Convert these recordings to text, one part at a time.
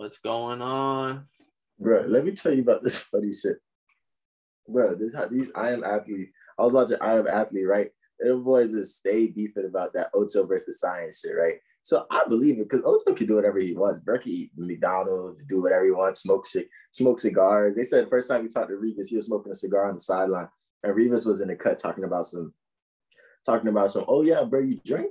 What's going on? Bro, let me tell you about this funny shit. Bro, this how these I am athlete. I was watching I am athlete, right? And the boys just stay beefing about that Ocho versus science shit, right? So I believe it because Ocho can do whatever he wants. Bro can eat McDonald's, do whatever he wants, smoke shit, smoke cigars. They said the first time we talked to Revis, he was smoking a cigar on the sideline. And Revis was in the cut talking about some, talking about some, oh yeah, bro, you drink?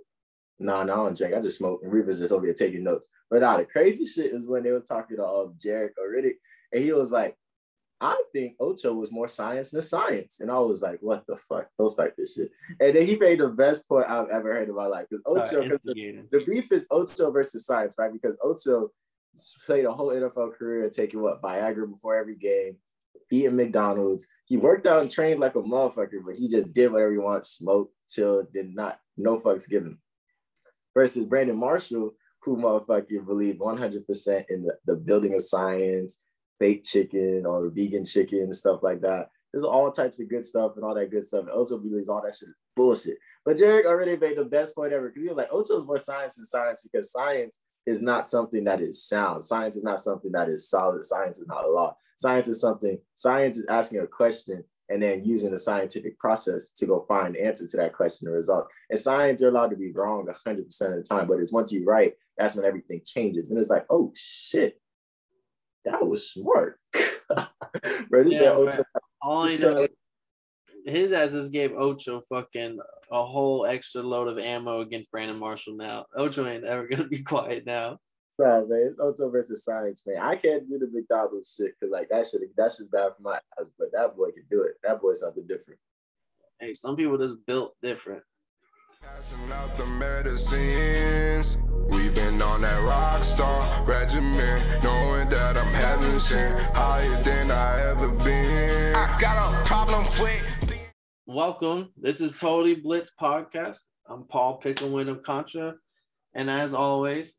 No, no, I don't drink. I just smoke. And Revis just over here taking notes. But now the crazy shit is when they was talking to um, Jarek or Riddick, and he was like, I think Ocho was more science than science. And I was like, what the fuck? Those like this shit. And then he made the best point I've ever heard in my life. Because Ocho, because the, the, beef is Ocho versus science, right? Because Ocho played a whole NFL career taking what Viagra before every game, eating McDonald's. He worked out and trained like a motherfucker, but he just did whatever he wanted, smoked, chilled, did not, no fucks given. Versus Brandon Marshall, who motherfucker believed 100% in the, the building of science, fake chicken or vegan chicken and stuff like that. There's all types of good stuff and all that good stuff. And Ocho believes all that shit is bullshit. But Jarek already made the best point ever because he was like, Ocho is more science than science because science is not something that is sound. Science is not something that is solid. Science is not a law. Science is something, science is asking a question and then using the scientific process to go find the answer to that question or result. And science, you're allowed to be wrong 100% of the time, but it's once you write, that's when everything changes. And it's like, oh shit, that was smart. Ready yeah, Ocho. All I know, his asses gave Ocho fucking a whole extra load of ammo against Brandon Marshall. Now Ocho ain't ever gonna be quiet now. Nah, man, it's Ocho versus Science, man. I can't do the McDonald's shit because like that shit, that's just bad for my eyes. But that boy can do it. That boy's something different. Hey, some people just built different. Passing out the medicines. We've been on that rock star regimen, knowing that I'm heaven sent, higher than I ever been. I got a problem with. Welcome. This is Totally Blitz podcast. I'm Paul Picklewin of Contra, and as always,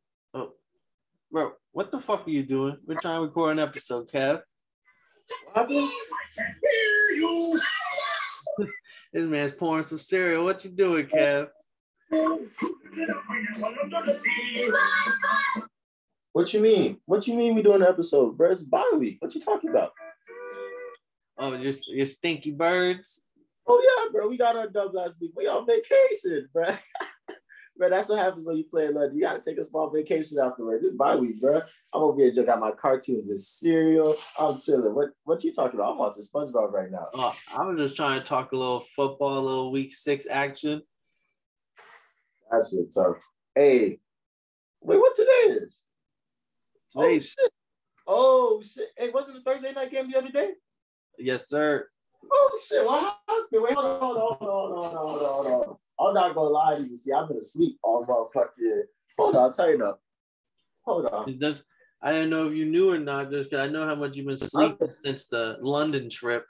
bro, what the fuck are you doing? We're trying to record an episode, Kev. This man's pouring some cereal. What you doing, Kev? What you mean? What you mean we doing an episode, bro? It's bye week. What you talking about? Oh, your, your stinky birds. Oh yeah, bro. We got our dub last week. We on vacation, bro. bro, that's what happens when you play a London. You gotta take a small vacation afterward. This bye week, bro. I'm over here got my cartoons and cereal. I'm chilling. What what you talking about? I'm watching SpongeBob right now. Oh, I'm just trying to talk a little football, a little week six action. That shit tough. Hey, wait, what today is? Today's oh shit. Oh shit. Hey, wasn't the Thursday night game the other day? Yes, sir. Oh shit. What happened? Wait, hold on, hold on, hold on, hold on, hold on. I'm not gonna lie to you. See, I've been asleep all motherfucking. Yeah. Hold on, I'll tell you now. Hold on. I didn't know if you knew or not, just because I know how much you've been sleeping since the London trip.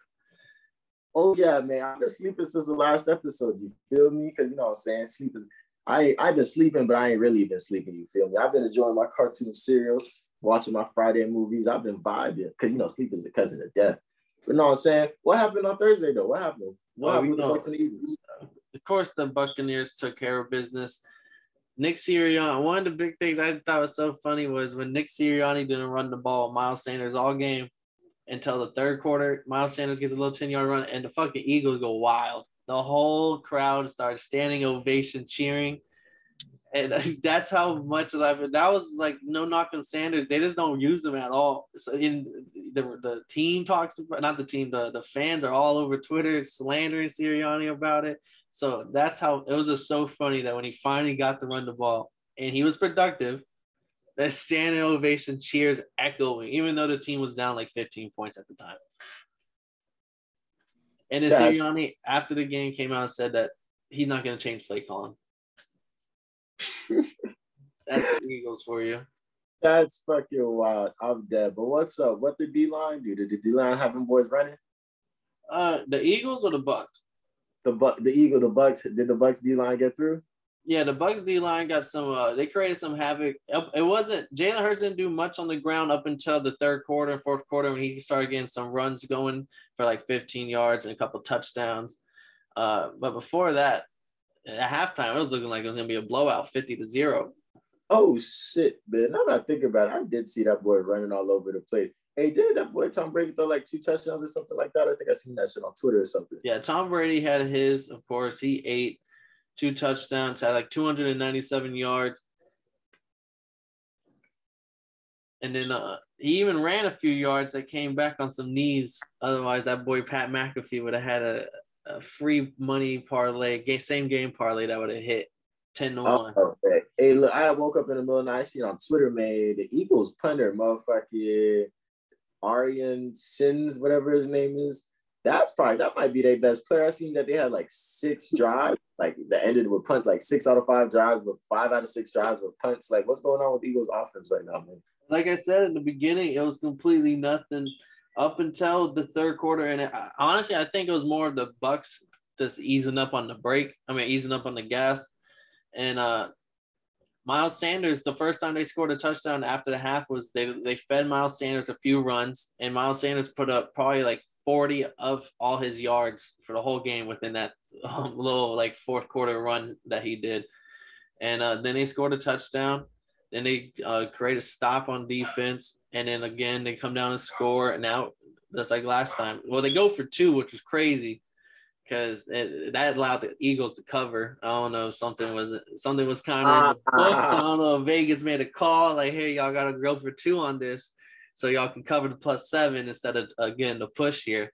Oh yeah, man. I've been sleeping since the last episode. You feel me? Because you know what I'm saying? Sleep is I I've been sleeping, but I ain't really been sleeping. You feel me? I've been enjoying my cartoon cereal, watching my Friday movies. I've been vibing because you know sleep is a cousin of death. But you know what I'm saying? What happened on Thursday though? What happened? What oh, happened with the Bucks and the Eagles? Of course, the Buccaneers took care of business. Nick Sirianni, one of the big things I thought was so funny was when Nick Sirianni didn't run the ball, Miles Sanders all game until the third quarter. Miles Sanders gets a little 10 yard run, and the fucking Eagles go wild. The whole crowd starts standing ovation, cheering. And that's how much I've that was like no knock on Sanders. They just don't use them at all. So in the the team talks not the team, the, the fans are all over Twitter slandering Sirianni about it. So that's how it was just so funny that when he finally got to run the ball and he was productive, that standing ovation cheers echoing, even though the team was down like 15 points at the time. And then yeah, Sirianni, after the game, came out and said that he's not going to change play calling. that's the Eagles for you. That's fucking wild. I'm dead. But what's up? What the D line do? Did the D line have them boys running? Uh, the Eagles or the Bucks? The buck the eagle the bucks did the bucks d line get through yeah the bucks d line got some uh, they created some havoc it wasn't jalen hurts didn't do much on the ground up until the third quarter and fourth quarter when he started getting some runs going for like 15 yards and a couple touchdowns uh, but before that at halftime it was looking like it was going to be a blowout 50 to 0 Oh shit, man! Now that I think about it, I did see that boy running all over the place. Hey, didn't that boy Tom Brady throw like two touchdowns or something like that? I think I seen that shit on Twitter or something. Yeah, Tom Brady had his, of course. He ate two touchdowns, had like 297 yards. And then uh, he even ran a few yards that came back on some knees. Otherwise, that boy Pat McAfee would have had a, a free money parlay, same game parlay that would have hit 10 to 1. Oh, okay. Hey, look, I woke up in the middle of the night, I seen on Twitter, man, the Eagles punter, motherfucker, Arian Sins, whatever his name is. That's probably that might be their best player. I seen that they had like six drives, like that ended with punt, like six out of five drives, with five out of six drives with punts. Like, what's going on with Eagles offense right now, man? Like I said in the beginning, it was completely nothing up until the third quarter, and it, honestly, I think it was more of the Bucks just easing up on the break. I mean, easing up on the gas, and uh Miles Sanders, the first time they scored a touchdown after the half was they they fed Miles Sanders a few runs, and Miles Sanders put up probably like 40 of all his yards for the whole game within that um, little like fourth quarter run that he did. And uh, then they scored a touchdown. Then they uh, create a stop on defense, and then again they come down and score. And now just like last time, well they go for two, which was crazy because that allowed the Eagles to cover. I don't know, something was something was kind of in the books. I don't know. Vegas made a call like, "Hey, y'all got to go for two on this, so y'all can cover the plus seven instead of again the push here."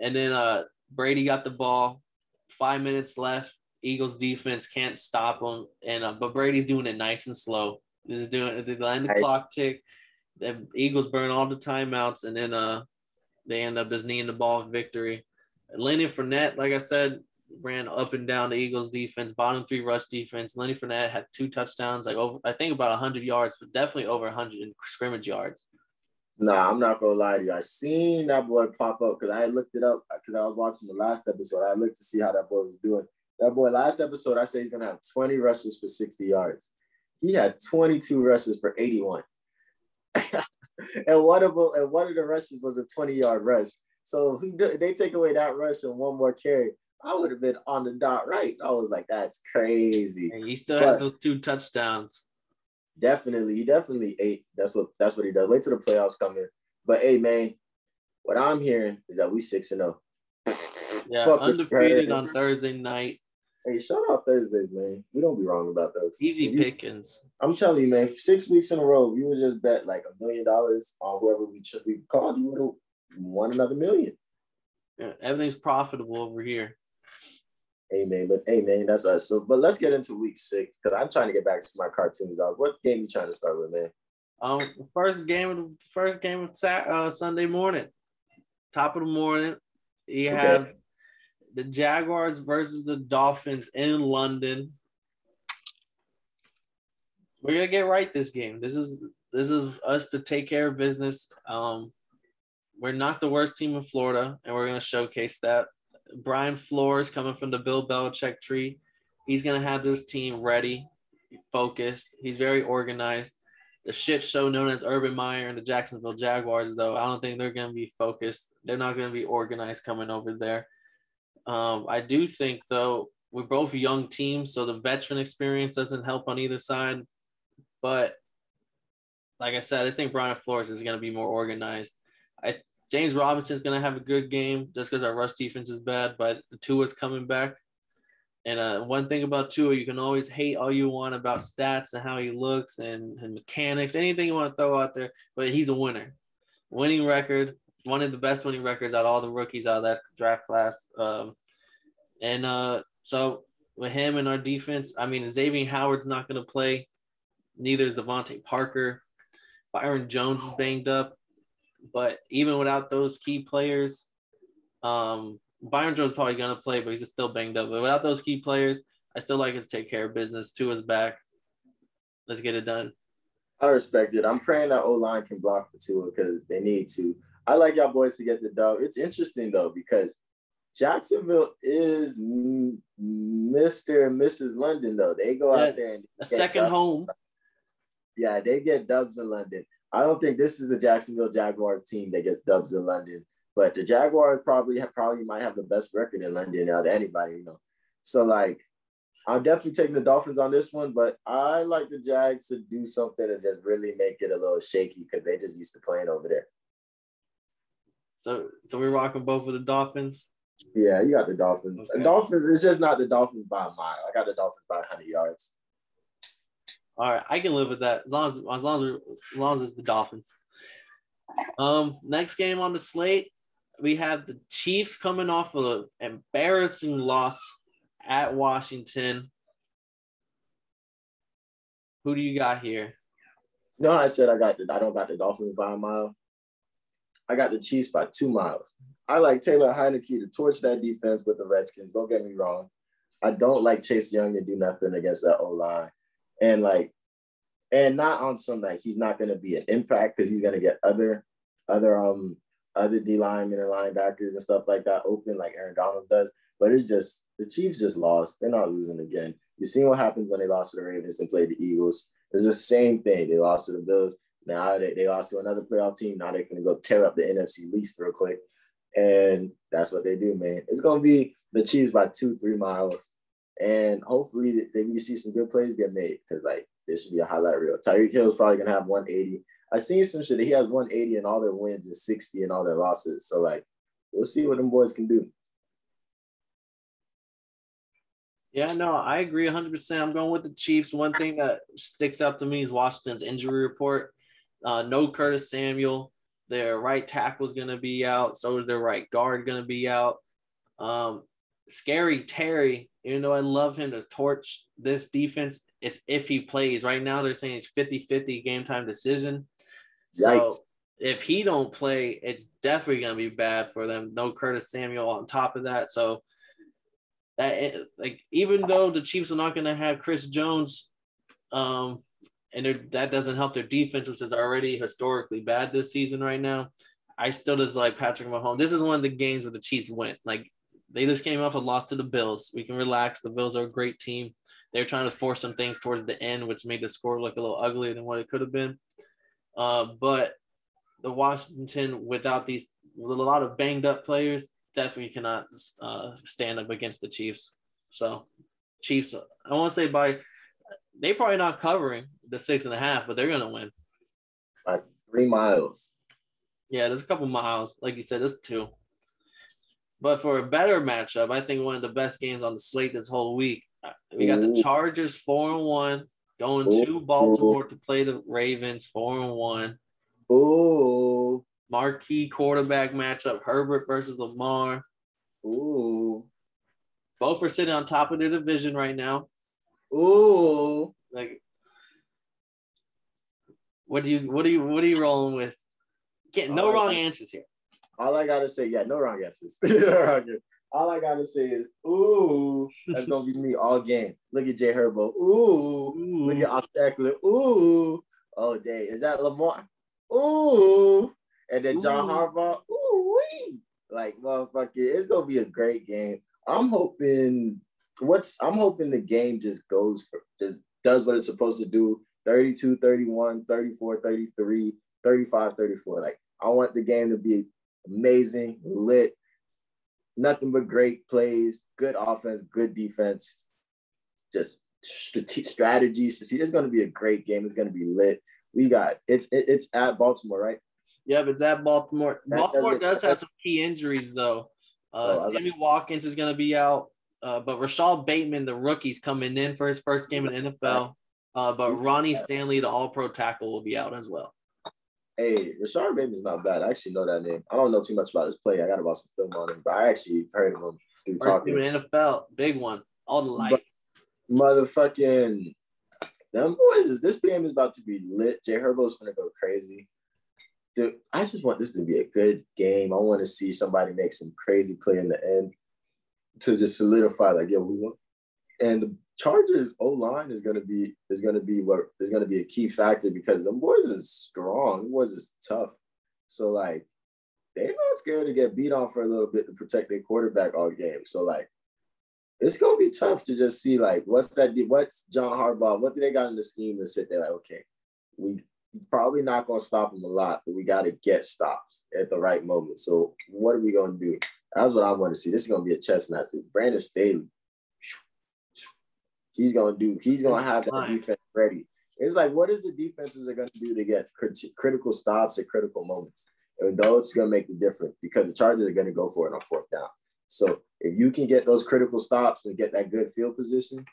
And then uh Brady got the ball. Five minutes left. Eagles defense can't stop him, and uh, but Brady's doing it nice and slow. He's doing the end the clock tick. The Eagles burn all the timeouts, and then uh they end up just kneeing the ball victory Lenny Fournette, like I said, ran up and down the Eagles defense, bottom three rush defense. Lenny Fournette had two touchdowns, like over, I think about 100 yards, but definitely over 100 in scrimmage yards. Nah, I'm not gonna lie to you. I seen that boy pop up because I looked it up because I was watching the last episode. I looked to see how that boy was doing. That boy, last episode, I said he's gonna have 20 rushes for 60 yards. He had 22 rushes for 81. and one of them, and one of the rushes was a 20 yard rush. So if he they take away that rush and one more carry, I would have been on the dot right. I was like, that's crazy. And he still but has those two touchdowns. Definitely, he definitely ate. That's what that's what he does. Wait till the playoffs come in. But hey, man, what I'm hearing is that we six and zero. Oh. Yeah, Fuck undefeated on Thursday night. Hey, shout out Thursdays, man. We don't be wrong about those. Easy you, pickings. I'm telling you, man. Six weeks in a row, we would just bet like a million dollars on whoever we we called. You would have won another million. Yeah, everything's profitable over here. Amen. but hey man, that's us. So, but let's get into week six because I'm trying to get back to my cartoons. Dog. What game you trying to start with, man? Um, first game of the first game of Saturday, uh, Sunday morning, top of the morning. You okay. have the Jaguars versus the Dolphins in London. We're gonna get right this game. This is this is us to take care of business. Um, we're not the worst team in Florida, and we're going to showcase that. Brian Flores coming from the Bill Belichick tree. He's going to have this team ready, focused. He's very organized. The shit show known as Urban Meyer and the Jacksonville Jaguars, though, I don't think they're going to be focused. They're not going to be organized coming over there. Um, I do think, though, we're both young teams, so the veteran experience doesn't help on either side. But like I said, I think Brian Flores is going to be more organized. I James Robinson's gonna have a good game just because our rush defense is bad, but Tua's coming back. And uh, one thing about Tua, you can always hate all you want about stats and how he looks and, and mechanics, anything you want to throw out there, but he's a winner. Winning record, one of the best winning records out of all the rookies out of that draft class. Um, and uh, so with him and our defense, I mean, Xavier Howard's not going to play. Neither is DeVante Parker. Byron Jones is banged up. But even without those key players, um, Byron Jones probably gonna play, but he's still banged up. But without those key players, I still like us to take care of business. Tua's back. Let's get it done. I respect it. I'm praying that O line can block for Tua because they need to. I like y'all boys to get the dub. It's interesting though because Jacksonville is Mr. and Mrs. London though. They go yeah, out there and a second dubs. home. Yeah, they get dubs in London. I don't think this is the Jacksonville Jaguars team that gets dubs in London, but the Jaguars probably have, probably might have the best record in London out of anybody, you know. So like, I'm definitely taking the Dolphins on this one, but I like the Jags to do something and just really make it a little shaky because they just used to playing over there. So, so we're rocking both of the Dolphins. Yeah, you got the Dolphins. Okay. The Dolphins. It's just not the Dolphins by a mile. I got the Dolphins by 100 yards. All right, I can live with that as long as as long as as long as it's the Dolphins. Um, next game on the slate, we have the Chiefs coming off of an embarrassing loss at Washington. Who do you got here? No, I said I got the I don't got the Dolphins by a mile. I got the Chiefs by two miles. I like Taylor Heinicke to torch that defense with the Redskins. Don't get me wrong. I don't like Chase Young to do nothing against that O line. And like, and not on some like he's not gonna be an impact because he's gonna get other other um other D linemen and linebackers and stuff like that open like Aaron Donald does. But it's just the Chiefs just lost. They're not losing again. You seen what happened when they lost to the Ravens and played the Eagles. It's the same thing. They lost to the Bills. Now they, they lost to another playoff team. Now they're gonna go tear up the NFC least real quick. And that's what they do, man. It's gonna be the Chiefs by two, three miles. And hopefully they we see some good plays get made because like this should be a highlight reel. Tyreek Hill is probably gonna have 180. I seen some shit that he has 180 and all their wins is 60 and all their losses. So like we'll see what them boys can do. Yeah, no, I agree 100%. I'm going with the Chiefs. One thing that sticks out to me is Washington's injury report. Uh, no Curtis Samuel. Their right tackle is going to be out. So is their right guard going to be out. Um, Scary Terry, even though I love him to torch this defense, it's if he plays. Right now, they're saying it's 50 50 game time decision. So Yikes. if he don't play, it's definitely going to be bad for them. No Curtis Samuel on top of that. So that like even though the Chiefs are not going to have Chris Jones, um, and that doesn't help their defense, which is already historically bad this season right now. I still just like Patrick Mahomes. This is one of the games where the Chiefs went. Like they just came off a loss to the Bills. We can relax. The Bills are a great team. They're trying to force some things towards the end, which made the score look a little uglier than what it could have been. Uh, but the Washington, without these, with a lot of banged up players, definitely cannot uh, stand up against the Chiefs. So, Chiefs, I want to say by they probably not covering the six and a half, but they're gonna win by three miles. Yeah, there's a couple miles, like you said, there's two. But for a better matchup, I think one of the best games on the slate this whole week. Uh, we got the Chargers four and one going Ooh. to Baltimore to play the Ravens four and one. Ooh marquee quarterback matchup, Herbert versus Lamar. Ooh. Both are sitting on top of the division right now. Ooh. Like what do you what do you what are you rolling with? Get no wrong answers here. All I gotta say, yeah, no wrong answers. all I gotta say is, ooh, that's gonna be me all game. Look at Jay Herbo. Ooh, ooh. look at Oscar Ooh, oh, day is that Lamar? Ooh, and then John Ooh. Harbaugh, ooh wee. Like motherfucker, it's gonna be a great game. I'm hoping what's I'm hoping the game just goes for just does what it's supposed to do 32 31 34 33 35 34 like I want the game to be amazing lit nothing but great plays good offense good defense just strategy it's going to be a great game it's going to be lit we got it's it's at Baltimore right yeah, but it's at Baltimore. That Baltimore does have some key injuries though. Uh, oh, Sammy Watkins is going to be out, uh, but Rashod Bateman, the rookie's coming in for his first game in the NFL. Uh, but Ronnie Stanley, the All-Pro tackle, will be out as well. Hey, Rashod Bateman's not bad. I actually know that name. I don't know too much about his play. I got about some film on him, but I actually heard of him through first talking. In NFL, big one, all the light. Motherfucking them boys is this game is about to be lit. Jay Herbo's gonna go crazy dude, I just want this to be a good game. I want to see somebody make some crazy play in the end to just solidify, like, yeah, we want. And the Chargers O line is gonna be is gonna be what is gonna be a key factor because them boys is strong, them boys is tough. So like they're not scared to get beat on for a little bit to protect their quarterback all game. So like it's gonna be tough to just see like what's that what's John Harbaugh, what do they got in the scheme to sit there like, okay, we probably not to stop them a lot, but we got to get stops at the right moment. So what are we to do? That's what I want to see. This is to be a chess match. Brandon Staley, he's gonna do. He's gonna have that defense ready. It's like, what is the defenses are gonna do to get crit- critical stops at critical moments? And those gonna make the difference because the Chargers are gonna go for it on fourth down. So if you can get those critical stops and get that good field position,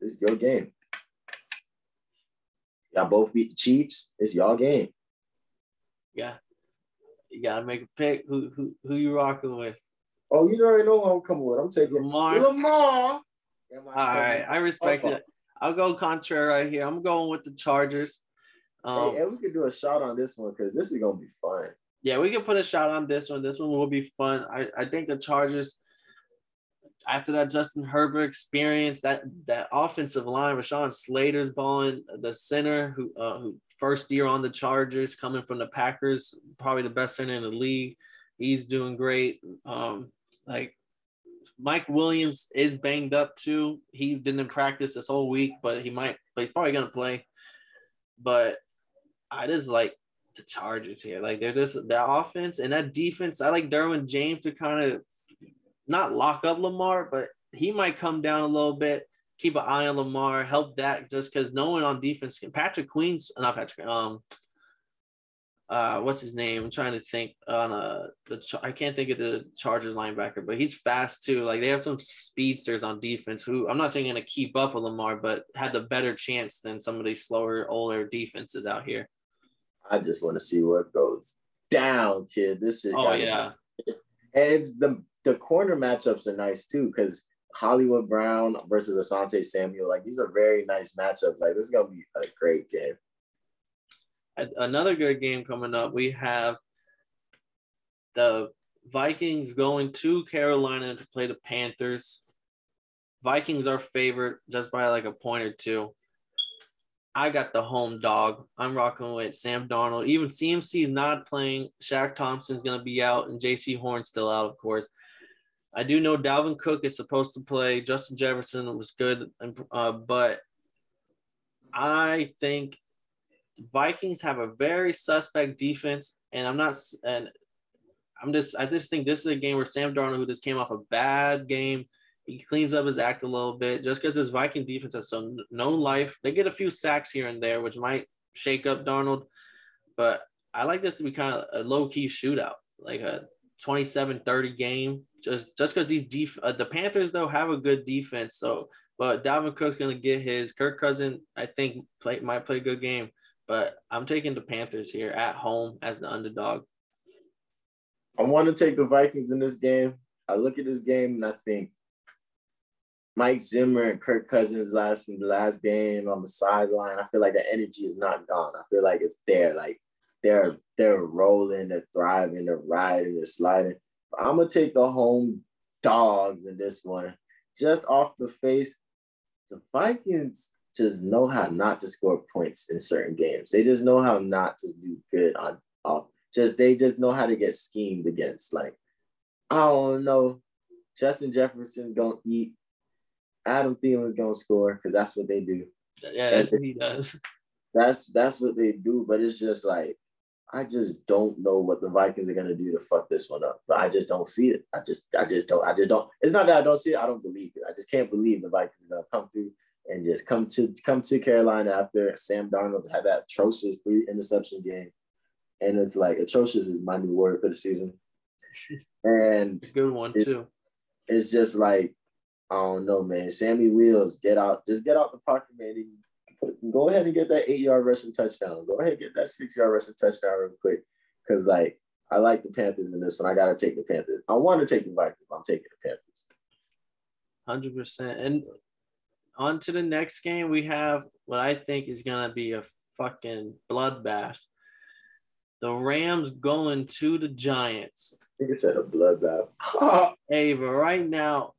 it's your game. Y'all both beat the Chiefs. It's y'all game. Yeah. You gotta make a pick. Who who who you rocking with? Oh, you already know who I'm coming with. I'm taking Lamar. Lamar. All right, I respect it. I'll go contrary right here. I'm going with the Chargers. Um, hey, and we could do a shot on this one because this is gonna be fun. yeah, we can put a shot on this one. This one will be fun. I, I think the Chargers, after that Justin Herbert experience, that that offensive line, Rashawn Slater's balling, the center who uh, who first year on the Chargers, coming from the Packers, probably the best center in the league. He's doing great. Um, like Mike Williams is banged up too. He didn't practice this whole week, but he might. But he's probably gonna play. But I just like the Chargers here. Like they're just their offense and that defense. I like Derwin James to kind of not lock up Lamar, but he might come down a little bit. Keep an eye on Lamar, help that just because no one on defense can. Patrick Queen's not Patrick. Um, uh, what's his name? I'm trying to think on uh the I can't think of the Chargers linebacker, but he's fast too. Like they have some speedsters on defense who I'm not saying gonna keep up with Lamar, but had the better chance than some of these slower, older defenses out here. I just want to see what goes down, kid. This shit. Oh yeah, and it's the the corner matchups are nice too because Hollywood Brown versus Asante Samuel, like these are very nice matchups. Like this is gonna be a great game. Another good game coming up. We have the Vikings going to Carolina to play the Panthers. Vikings are favored just by like a point or two. I got the home dog. I'm rocking with Sam Darnold. Even CMC's not playing. Shaq Thompson's going to be out, and Jaycee Horn's still out, of course. I do know Dalvin Cook is supposed to play. Justin Jefferson was good, uh, but I think Vikings have a very suspect defense, and I'm not. And I'm just. I just think this is a game where Sam Darnold, who just came off a bad game, he cleans up his act a little bit. Just because his Viking defense has some no life, they get a few sacks here and there, which might shake up Darnold. But I like this to be kind of a low key shootout, like a 27-30 game. Just just because these def- uh, the Panthers though have a good defense, so but Dalvin Cook's gonna get his. Kirk Cousin, I think, play might play a good game, but I'm taking the Panthers here at home as the underdog. I want to take the Vikings in this game. I look at this game and I think Mike Zimmer and Kirk Cousins last in the last game on the sideline. I feel like the energy is not gone. I feel like it's there. Like they're they're rolling, they're thriving, they're riding, they're sliding. But I'm gonna take the home dogs in this one. Just off the face, the Vikings just know how not to score points in certain games. They just know how not to do good on off. Just they just know how to get schemed against. Like I don't know, Justin Jefferson's gonna eat. Adam Thielen's gonna score because that's what they do. Yeah, that's what he does. That's that's what they do. But it's just like I just don't know what the Vikings are gonna do to fuck this one up. But I just don't see it. I just I just don't I just don't. It's not that I don't see it. I don't believe it. I just can't believe the Vikings are gonna come through and just come to come to Carolina after Sam Darnold had that atrocious three interception game. And it's like atrocious is my new word for the season. And Good one It- too. it's just like I don't know, man. Sammy Wheels, get out, just get out the pocket, man. Put- Go ahead and get that eight yard rushing touchdown. Go ahead and get that six yard rushing touchdown real quick. Cause like I like the Panthers in this one. I gotta take the Panthers. I want to take the Vikings. I'm taking the Panthers. Hundred percent. And on to the next game, we have what I think is gonna be a fucking bloodbath. The Rams going to the Giants. I think it's at a bloodbath. Hey, but right now,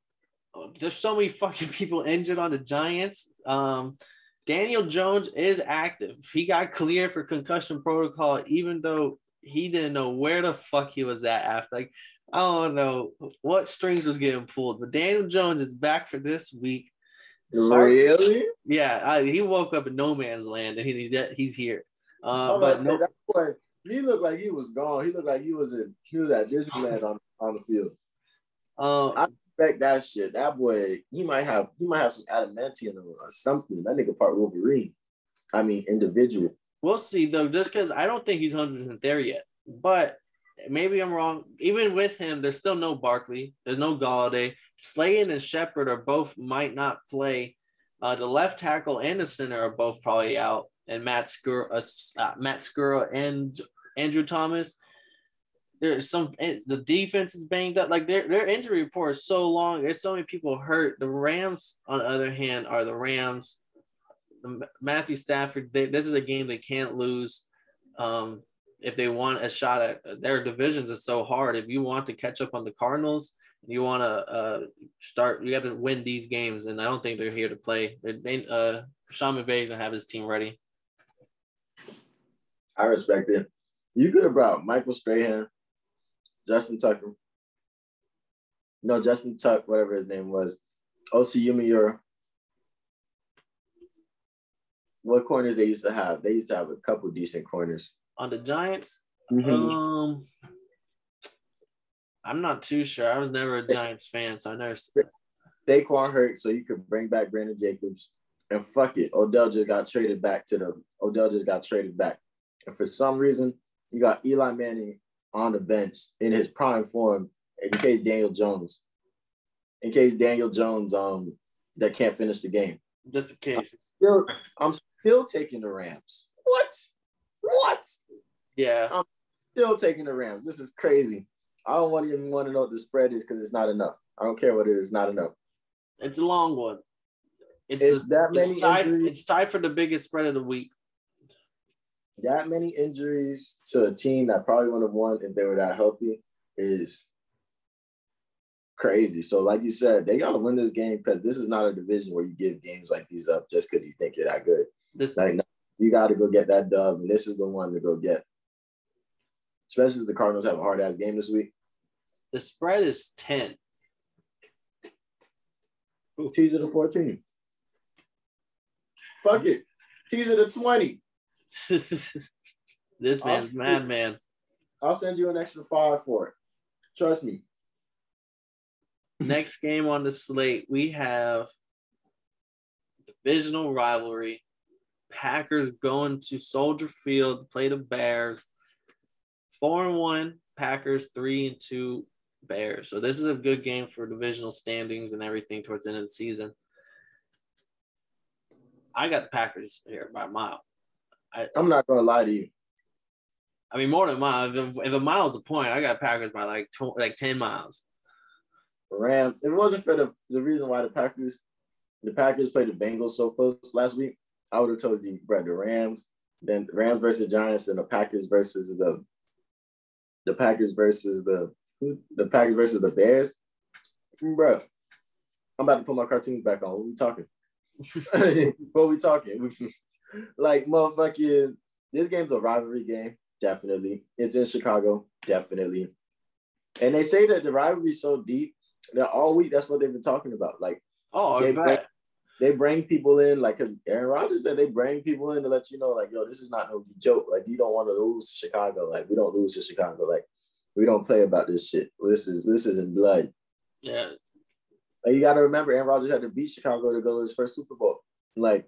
there's so many fucking people injured on the Giants. Um, Daniel Jones is active. He got cleared for concussion protocol, even though he didn't know where the fuck he was at after. Like, I don't know what strings was getting pulled, but Daniel Jones is back for this week. Really? Yeah, I, he woke up in no man's land and he, he's he's here. Uh, I'm about to but no, that boy, he looked like he was gone. He looked like he was in he was at Disneyland on, on the field. uh, I- respect that shit. That boy, he might have he might have some adamantium or something. That nigga part Wolverine. I mean, individual. We'll see though, just because I don't think he's 100% there yet. But maybe I'm wrong. Even with him, there's still no Barkley. There's no Golladay. Slayton and Shepard are both might not play. Uh, the left tackle and the center are both probably out, and Matt Skura, uh, uh, Matt Skura and Andrew Thomas. There's some the defense is banged up. Like their their injury report is so long. There's so many people hurt. The Rams, on the other hand, are the Rams. The Matthew Stafford. They, this is a game they can't lose. Um, if they want a shot at their divisions is so hard. If you want to catch up on the Cardinals, you want to uh, start. You got to win these games, and I don't think they're here to play. They, uh, Sean McVay's gonna have his team ready. I respect it. You could have brought Michael Strahan, Justin Tucker. No, Justin Tuck, whatever his name was. Osi Umenyiora. What corners they used to have? They used to have a couple decent corners on the Giants. Mm-hmm. Um, I'm not too sure. I was never a Giants fan, so I never. Saquon hurt, so you could bring back Brandon Jacobs, and fuck it, Odell just got traded back to the. Odell just got traded back, and for some reason, you got Eli Manning on the bench in his prime form in case Daniel Jones, in case Daniel Jones um that can't finish the game. Just in case. I'm still, I'm still taking the Rams. What? What? Yeah. I'm still taking the Rams. This is crazy. I don't want to even want to know what the spread is because it's not enough. I don't care what it is, not enough. It's a long one. It's, it's that many it's tied, injuries. It's tied for the biggest spread of the week. That many injuries to a team that probably would have won if they were that healthy is crazy. So, like you said, they got to win this game because this is not a division where you give games like these up just because you think you're that good. This like, you got to go get that dub, and this is the one to go get. Especially if the Cardinals have a hard ass game this week. The spread is 10. Teaser to 14. Fuck it. Teaser to 20. this man's mad, man. I'll send you an extra five for it. Trust me. Next game on the slate, we have divisional rivalry Packers going to Soldier Field to play the Bears. Four and one, Packers three and two, Bears. So this is a good game for divisional standings and everything towards the end of the season. I got the Packers here by a mile. I, am not gonna lie to you. I mean, more than a mile. If, if a mile's a point, I got Packers by like tw- like ten miles. Rams. If it wasn't for the the reason why the Packers the Packers played the Bengals so close last week, I would have told you, bro, the Rams, then Rams versus Giants, and the Packers versus the the Packers versus the the Packers versus the Bears. Bro, I'm about to put my cartoons back on. What we talking? what we talking? like motherfucking this game's a rivalry game, definitely. It's in Chicago, definitely. And they say that the rivalry's so deep that all week that's what they've been talking about. Like, oh, they, bet they bring people in, like, because Aaron Rodgers said they bring people in to let you know, like, yo, this is not no joke. Like, you don't want to lose to Chicago. Like, we don't lose to Chicago. Like, we don't play about this shit. This is this is in blood. Yeah. Like, you got to remember, Aaron Rodgers had to beat Chicago to go to his first Super Bowl. Like,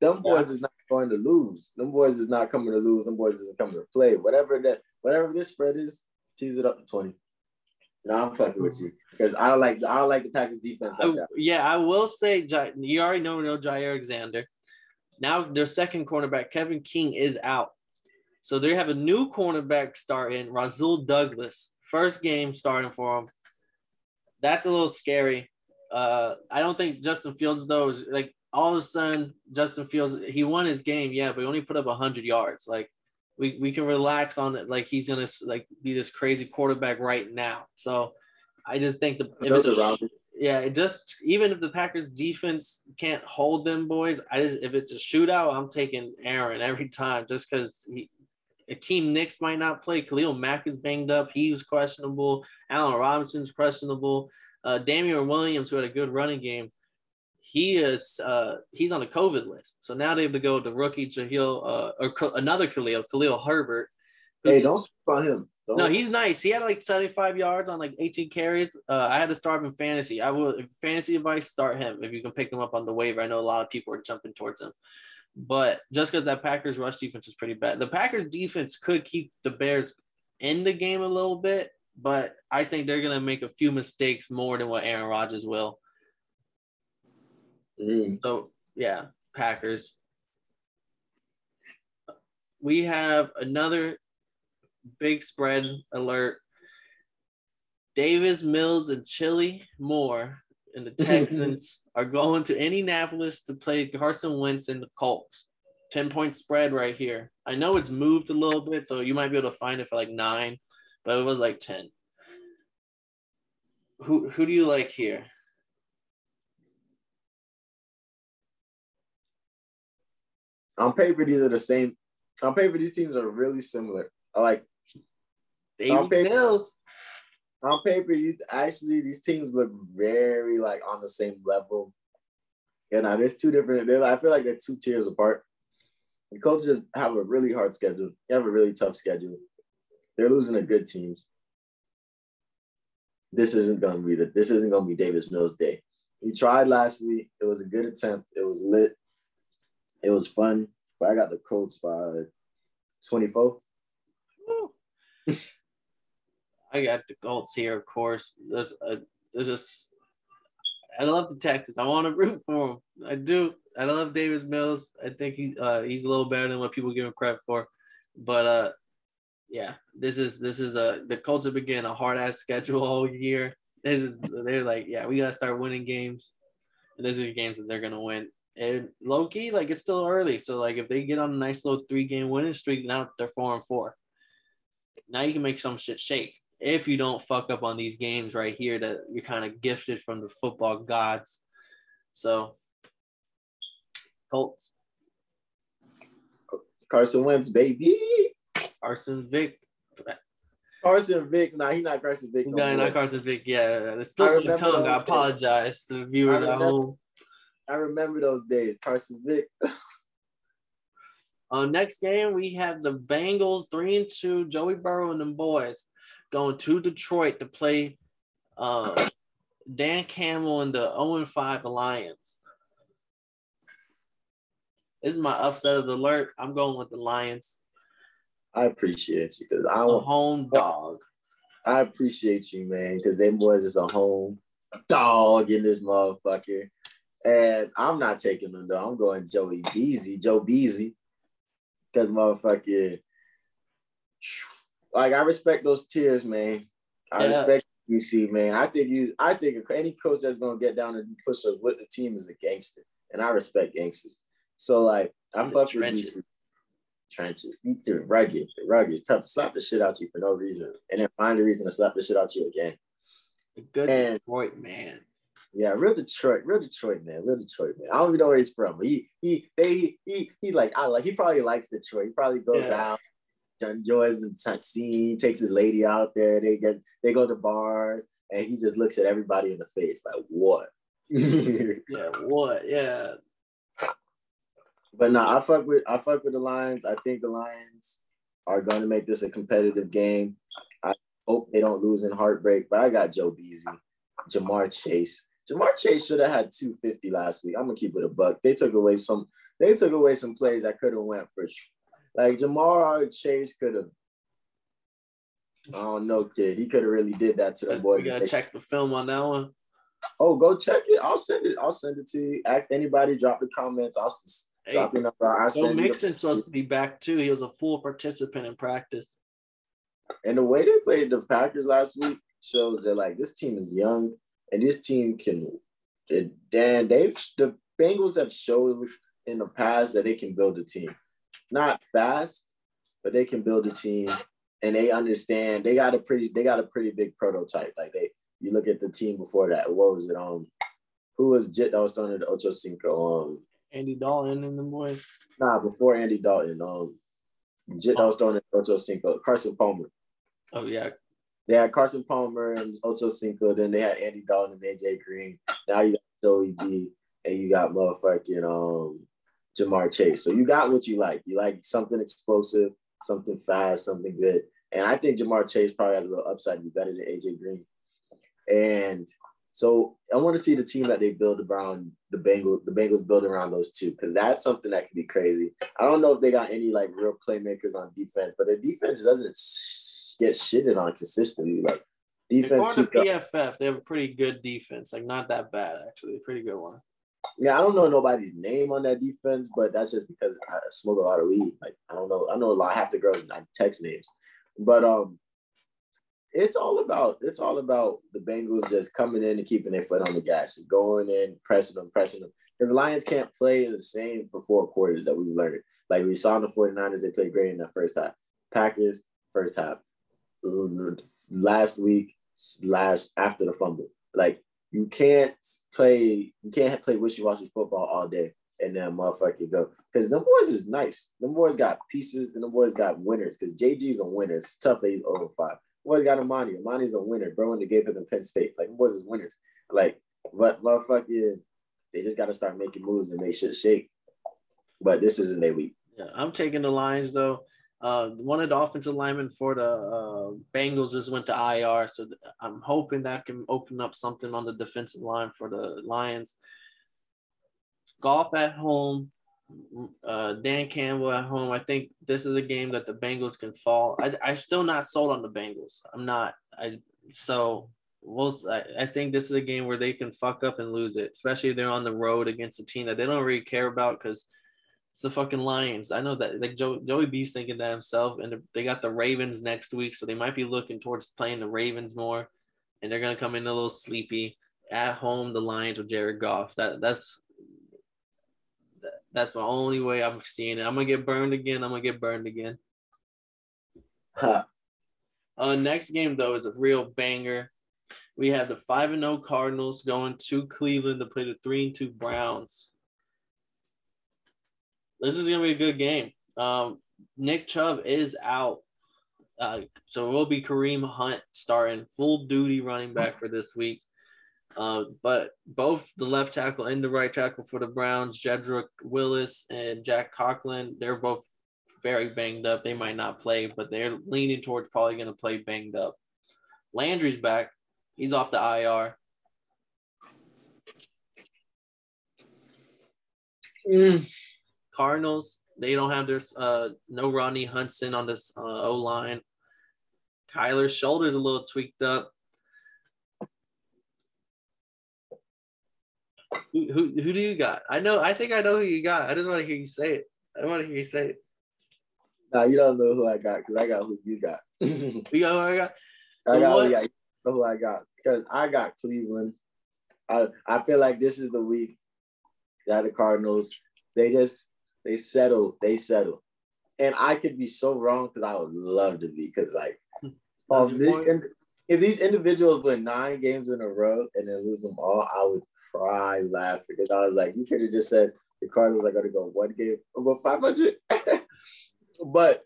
them boys yeah. is not going to lose. Them boys is not coming to lose. Them boys isn't coming to play. Whatever that, whatever this spread is, tease it up to twenty. No, I'm fucking with you because I don't like I don't like the Packers defense like that. Yeah, I will say you already know no Jaire Alexander. Now their second cornerback Kevin King is out, so they have a new cornerback starting Rasul Douglas. First game starting for him. That's a little scary. Uh, I don't think Justin Fields though is like all of a sudden Justin Fields he won his game, yeah, but he only put up hundred yards. Like we, we can relax on it like he's gonna like be this crazy quarterback right now. So I just think the if it's a, yeah, it just even if the Packers defense can't hold them boys, I just if it's a shootout, I'm taking Aaron every time just because he Akiem Hicks might not play. Khalil Mack is banged up. He was questionable. Allen Robinson's questionable. Uh, Damien Williams, who had a good running game, he is uh, he's on the COVID list. So now they have to go to rookie Jahil uh, or another Khalil, Khalil Herbert. Hey, don't on him. Don't. No, he's nice. He had like 75 yards on like 18 carries. Uh, I had to start him in fantasy. I will fantasy advice start him if you can pick him up on the waiver. I know a lot of people are jumping towards him, but just because that Packers rush defense is pretty bad, the Packers defense could keep the Bears in the game a little bit, but I think they're gonna make a few mistakes more than what Aaron Rodgers will. Mm. So yeah, Packers. We have another big spread alert. Davis, Mills, and Chili Moore and the Texans are going to Indianapolis to play Carson Wentz and the Colts. 10 point spread right here. I know it's moved a little bit, so you might be able to find it for like nine, but it was like 10. Who who do you like here? On paper, these are the same. On paper, these teams are really similar. I like Davis paper- Mills. on paper, these actually these teams look very like on the same level. And now there's two different. They're, I feel like they're two tiers apart. The coaches have a really hard schedule. They have a really tough schedule. They're losing to good teams. This isn't gonna be the. This isn't gonna be Davis Mills' day. He tried last week. It was a good attempt. It was lit. It was fun. But I got the Colts by 24. I got the Colts here, of course. There's, a, there's just, I love the Texans. I want to root for them. I do. I love Davis Mills. I think he, uh, he's a little better than what people give him credit for. But uh, yeah, this is this is a the Colts have been getting a hard ass schedule all year. This is they're like, yeah, we gotta start winning games, and these are the games that they're gonna win. And low key, like it's still early, so like if they get on a nice little three game winning streak, now they're four and four. Now you can make some shit shake if you don't fuck up on these games right here that you're kind of gifted from the football gods. So Colts, Carson Wentz, baby. Carson Vick, Carson Vick. Nah, he not Carson Vick. No guy not Carson Vick. Yeah, it's I still on the tongue. I apologize to the viewers I at home. I remember those days. Carson Vick. Uh, next game we have the Bengals three and two. Joey Burrow and the boys going to Detroit to play uh, Dan Campbell and the 0 and 5 Lions. This is my upset of the alert. I'm going with the Lions. I appreciate you because I'm a home dog. I appreciate you, man, because them boys is a home dog in this motherfucker. And I'm not taking them though. I'm going Joey Beasy, Joe Beasy. Because motherfucker, like I respect those tears, man. I Yeah. respect BC, man. I think you I think any coach that's gonna get down and push us with the team is a gangster. And I respect gangsters. So like I the fuck with trenches. BC. Trenches. You do rugged, rugged, tough to slap the shit out of you for no reason. And then find a reason to slap the shit out of you again. A good And- Detroit man. Yeah, real Detroit, real Detroit man, real Detroit man. I don't even know where he's from, but he he they he he's like I like he probably likes Detroit. He probably goes Yeah. out, enjoys the scene, takes his lady out there. They get they go to bars, and he just looks at everybody in the face like what. Yeah, what? Yeah. but no, I fuck with I fuck with the Lions. I think the Lions are going to make this a competitive game. I hope they don't lose in heartbreak, but I got Joe Beasy, Ja'Marr Chase. Ja'Marr Chase should have had 250 last week. I'm gonna keep it a buck. They took away some. They took away some plays that could have went for like Ja'Marr Chase could have. I don't know, kid. He could have really did that to the boys. gotta check the film on that one. Oh, go check it. I'll send it. I'll send it to you. Ask anybody. Drop the comments. I'll Hey, drop number. I'll Joe you Mixon's supposed to be back too. He was a full participant in practice. And the way they played the Packers last week shows that like this team is young and this team can. Dan, they've the Bengals have showed in the past that they can build a team, not fast, but they can build a team, and they understand they got a pretty they got a pretty big prototype. Like they, you look at the team before that. What was it? Um, who was Jit that was throwing the Ocho Cinco? Um, Andy Dalton and the boys. nah, before Andy Dalton. Um, Jit that was throwing the Ocho Cinco. Carson Palmer. Oh yeah, They had Carson Palmer and Ocho Cinco. Then they had Andy Dalton and AJ Green. Now you got Joey B and you got motherfucking um Ja'Marr Chase. So you got what you like. You like something explosive. something fast, something good. And I think Ja'Marr Chase probably has a little upside be better than AJ Green. And so I want to see the team that they build around the Bengals, the Bengals build around those two, because that's something that can be crazy. I don't know if they got any like real playmakers on defense, but their defense doesn't get shitted on consistently. Like defense. According to PFF, they have a pretty good defense. Like not that bad actually, pretty good one. Yeah, I don't know nobody's name on that defense, but that's just because I smoke a lot of weed. Like I don't know, I know a lot half the girls not text names, but um, it's all about it's all about the Bengals just coming in and keeping their foot on the gas, going in, pressing them, pressing them. Because the Lions can't play the same for four quarters that we've learned. Like we saw in the 49ers, they played great in that first half. Packers, first half. Last week, last after the fumble. Like you can't play, you can't play wishy-washy football all day and then motherfucker go. Because the boys is nice. The boys got pieces and the boys got winners. Because JG's a winner. It's tough that he's over five. Boys got Amani. Amani's a winner. Bro, when they gave him in Penn State. Like boys is winners. Like, but motherfucker, they just gotta start making moves and they should shake. But this isn't their week. Yeah, I'm taking the Lions though. Uh, one of the offensive linemen for the uh, Bengals just went to IR, so I'm hoping that can open up something on the defensive line for the Lions. Goff at home, uh, Dan Campbell at home. I think this is a game that the Bengals can fall. I, I'm still not sold on the Bengals. I'm not. I so we'll. I, I think this is a game where they can fuck up and lose it, especially they're on the road against a team that they don't really care about because it's the fucking Lions. I know that like Joe, Joey B's thinking that himself, and they got the Ravens next week, so they might be looking towards playing the Ravens more, and they're gonna come in a little sleepy at home. The Lions with Jared Goff. That that's that's the only way I'm seeing it. I'm gonna get burned again. I'm gonna get burned again. Huh. Uh, next game though is a real banger. We have the five and zero Cardinals going to Cleveland to play the three and two Browns this is gonna be a good game. Um, Nick Chubb is out, uh, so it will be Kareem Hunt starting full duty running back for this week. Uh, but both the left tackle and the right tackle for the Browns, Jedrick Willis and Jack Conklin, they're both very banged up. They might not play, but they're leaning towards probably going to play banged up. Landry's back. He's off the IR. Mm. Cardinals, they don't have their uh, no Rodney Hudson on this uh, O line. Kyler's shoulder's a little tweaked up. Who, who, who do you got? I know. I think I know who you got. I just want to hear you say it. I don't want to hear you say it. Nah, you don't know who I got because I got who you got. you got who I got? I got who, got, who I got because I got Cleveland. I I feel like this is the week that the Cardinals they just they settle. They settle. And I could be so wrong because I would love to be because like um, this, if these individuals win nine games in a row and then lose them all, I would cry laugh because I was like, you could have just said the Cardinals are gonna go one game over 500. but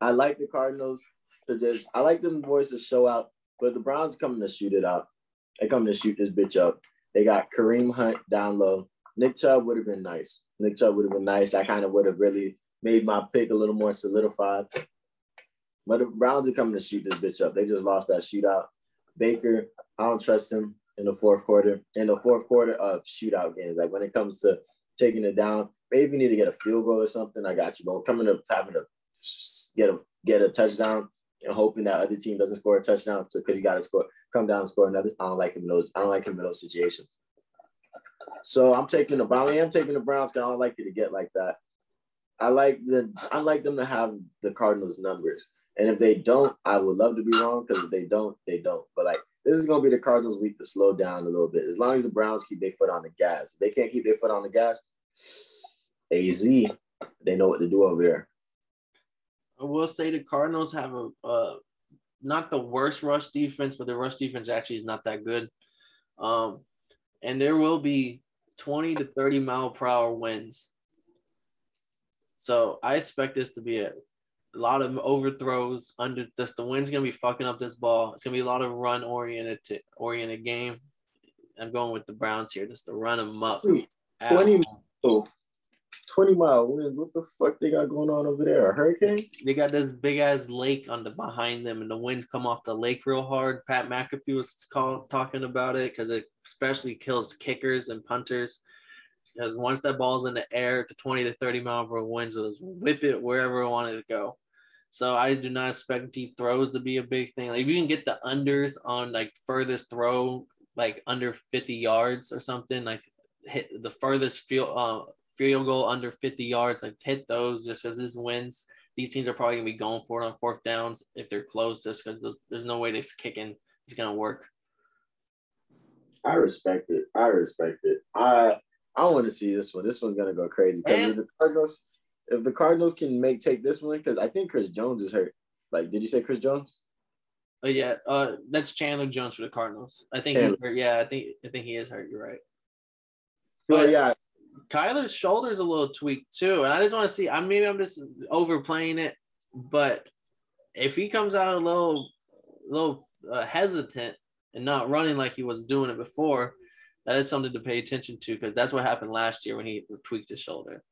I like the Cardinals to just I like them boys to show out, but the Browns coming to shoot it out. They coming to shoot this bitch up. They got Kareem Hunt down low. Nick Chubb would have been nice. Nick Chubb would have been nice. I kind of would have really made my pick a little more solidified. But the Browns are coming to shoot this bitch up. They just lost that shootout. Baker, I don't trust him in the fourth quarter. In the fourth quarter of shootout games, like when it comes to taking it down, maybe you need to get a field goal or something. I got you. But coming up having to get a get a touchdown and hoping that other team doesn't score a touchdown because you got to score, come down and score another. I don't like him in those. I don't like him in those situations. So I'm taking the I am taking the Browns because I don't like it to get like that. I like the I like them to have the Cardinals numbers. And if they don't, I would love to be wrong because if they don't, they don't. But like this is gonna be the Cardinals week to slow down a little bit. As long as the Browns keep their foot on the gas. If they can't keep their foot on the gas, AZ, they know what to do over there. I will say the Cardinals have a uh, not the worst rush defense, but the rush defense actually is not that good. Um, and there will be 20 to 30 mile per hour winds. So I expect this to be a, a lot of overthrows under just the wind's gonna be fucking up this ball. It's gonna be a lot of run oriented to oriented game. I'm going with the Browns here just to run them up. 20 oh, 20 mile winds. What the fuck they got going on over there? A hurricane? They got this big ass lake on the behind them, and the winds come off the lake real hard. Pat McAfee was call, talking about it because it especially kills kickers and punters. Because once that ball's in the air to 20 to 30 mile hour winds, it'll whip it wherever it wanted to go. So I do not expect deep throws to be a big thing. Like if you can get the unders on like furthest throw, like under 50 yards or something, like hit the furthest field uh, field goal under 50 yards, like hit those just because this wins. These teams are probably gonna be going for it on fourth downs if they're close, just because there's, there's no way this kicking is gonna work. I respect it. I respect it. I I want to see this one. This one's gonna go crazy because if the Cardinals, if the Cardinals can make take this one, because I think Chris Jones is hurt. Like, did you say Chris Jones? Oh yeah, uh, that's Chandler Jones for the Cardinals. I think he's hurt. Yeah, I think I think he is hurt. You're right. But But- yeah, Kyler's shoulder's a little tweaked too, and I just want to see. I maybe I'm just overplaying it, but if he comes out a little, little uh, hesitant and not running like he was doing it before, that is something to pay attention to because that's what happened last year when he tweaked his shoulder.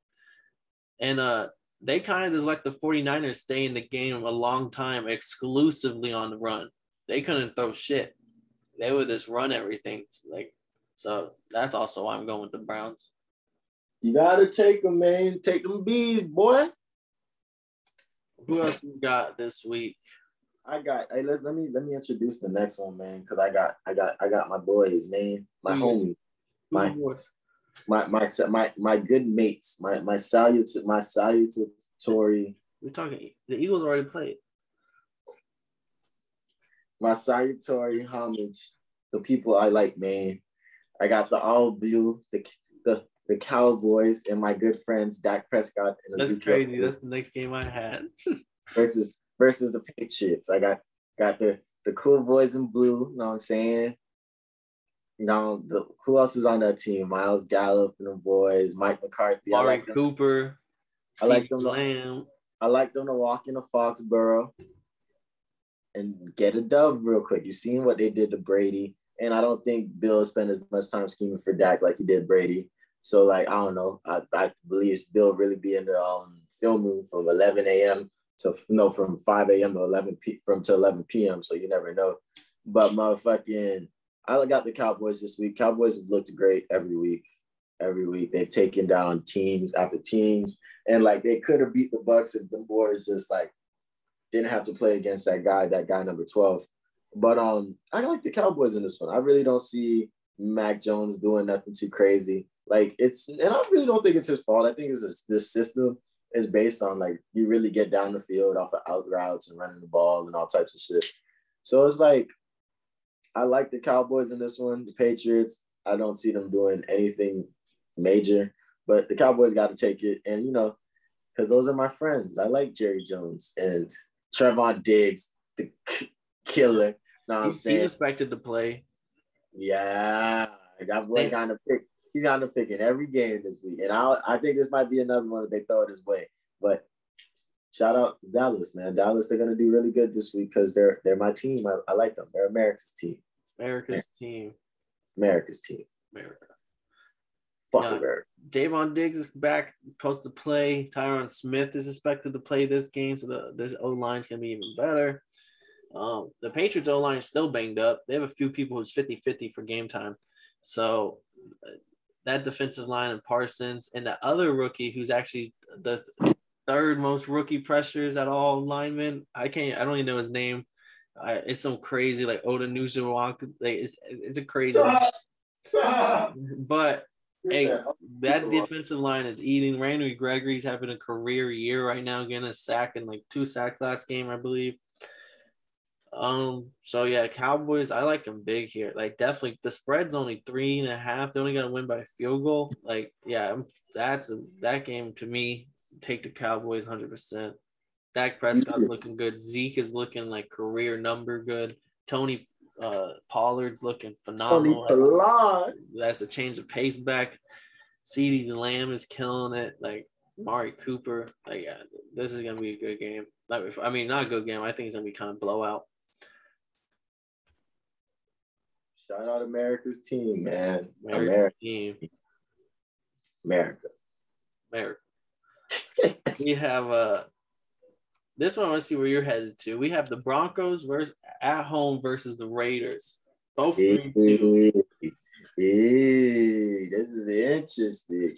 And uh, they kind of just let the 49ers stay in the game a long time exclusively on the run. They couldn't throw shit. They would just run everything. Like so that's also why I'm going with the Browns. You gotta take them, man. Take them bees, boy. Who else we got this week? I got. Hey, let's let me let me introduce the next one, man. Because I got I got I got my boys, man. My you- homie, My- my my my my good mates, my my salut my salutatory We're talking. The Eagles already played. my salutatory homage, the people I like, man. I got the all blue, the the the Cowboys, and my good friends Dak Prescott and That's crazy. That's the next game I had. versus versus the Patriots. I got got the the cool boys in blue. You know what I'm saying? Now the who else is on that team? Miles Gallup and the boys, Mike McCarthy. I like them. Cooper. I like them. Lamb. I like them to walk into Foxborough and get a dub real quick. You've seen what they did to Brady, and I don't think Bill spent as much time scheming for Dak like he did Brady. So like I don't know. I, I believe Bill really be in the um, film room from 11 a.m. to no from 5 a.m. to 11 p from to 11 p.m. So you never know. But motherfucking, I got the Cowboys this week. Cowboys have looked great every week. Every week they've taken down teams after teams, and like they could have beat the Bucks if the boys just like didn't have to play against that guy, that guy number 12. But um, I like the Cowboys in this one. I really don't see Mac Jones doing nothing too crazy. Like it's, and I really don't think it's his fault. I think it's just, this system is based on like you really get down the field off of out routes and running the ball and all types of shit. So it's like I like the Cowboys in this one. The Patriots, I don't see them doing anything major, but the Cowboys got to take it. And you know, because those are my friends. I like Jerry Jones and Trevon Diggs, the k- killer. Know what I'm he's saying? expected to play. Yeah, that boy got to pick. He's got to pick in every game this week, and I I think this might be another one that they throw it his way. But shout out Dallas, man. Dallas, they're gonna do really good this week because they're they're my team. I, I like them. They're America's team. America's team. America's team. America. Fuck Yeah. America. Davon Diggs is back, supposed to play. Tyron Smith is expected to play this game, so the this O line's gonna be even better. Um, the Patriots O line is still banged up. They have a few people who's 50-50 for game time. So that defensive line and Parsons and the other rookie who's actually the third most rookie pressures at all linemen. I can't I don't even know his name. I, it's some crazy like Oda Nuzuwak. Like it's it's a crazy but Hey, that defensive line is eating. Randy Gregory's having a career year right now, getting a sack and like two sacks last game, I believe. Um, so yeah, Cowboys, I like them big here. Like definitely the spread's only three and a half. They only gotta win by a field goal. Like, yeah, I'm- that's a that game to me, take the Cowboys hundred percent. Dak Prescott's looking good. Zeke is looking like career number good. Tony uh Pollard's looking Tony phenomenal. Pollard. That's a change of pace back. CeeDee Lamb is killing it. Like Mari Cooper. Like yeah, this is gonna be a good game. Like, I mean, not a good game. I think it's gonna be kind of blowout. Shout out America's team, man. America's America. team. America. America. we have uh this one. I want to see where you're headed to. We have the Broncos versus at home versus the Raiders. Both three two. Hey, this is interesting.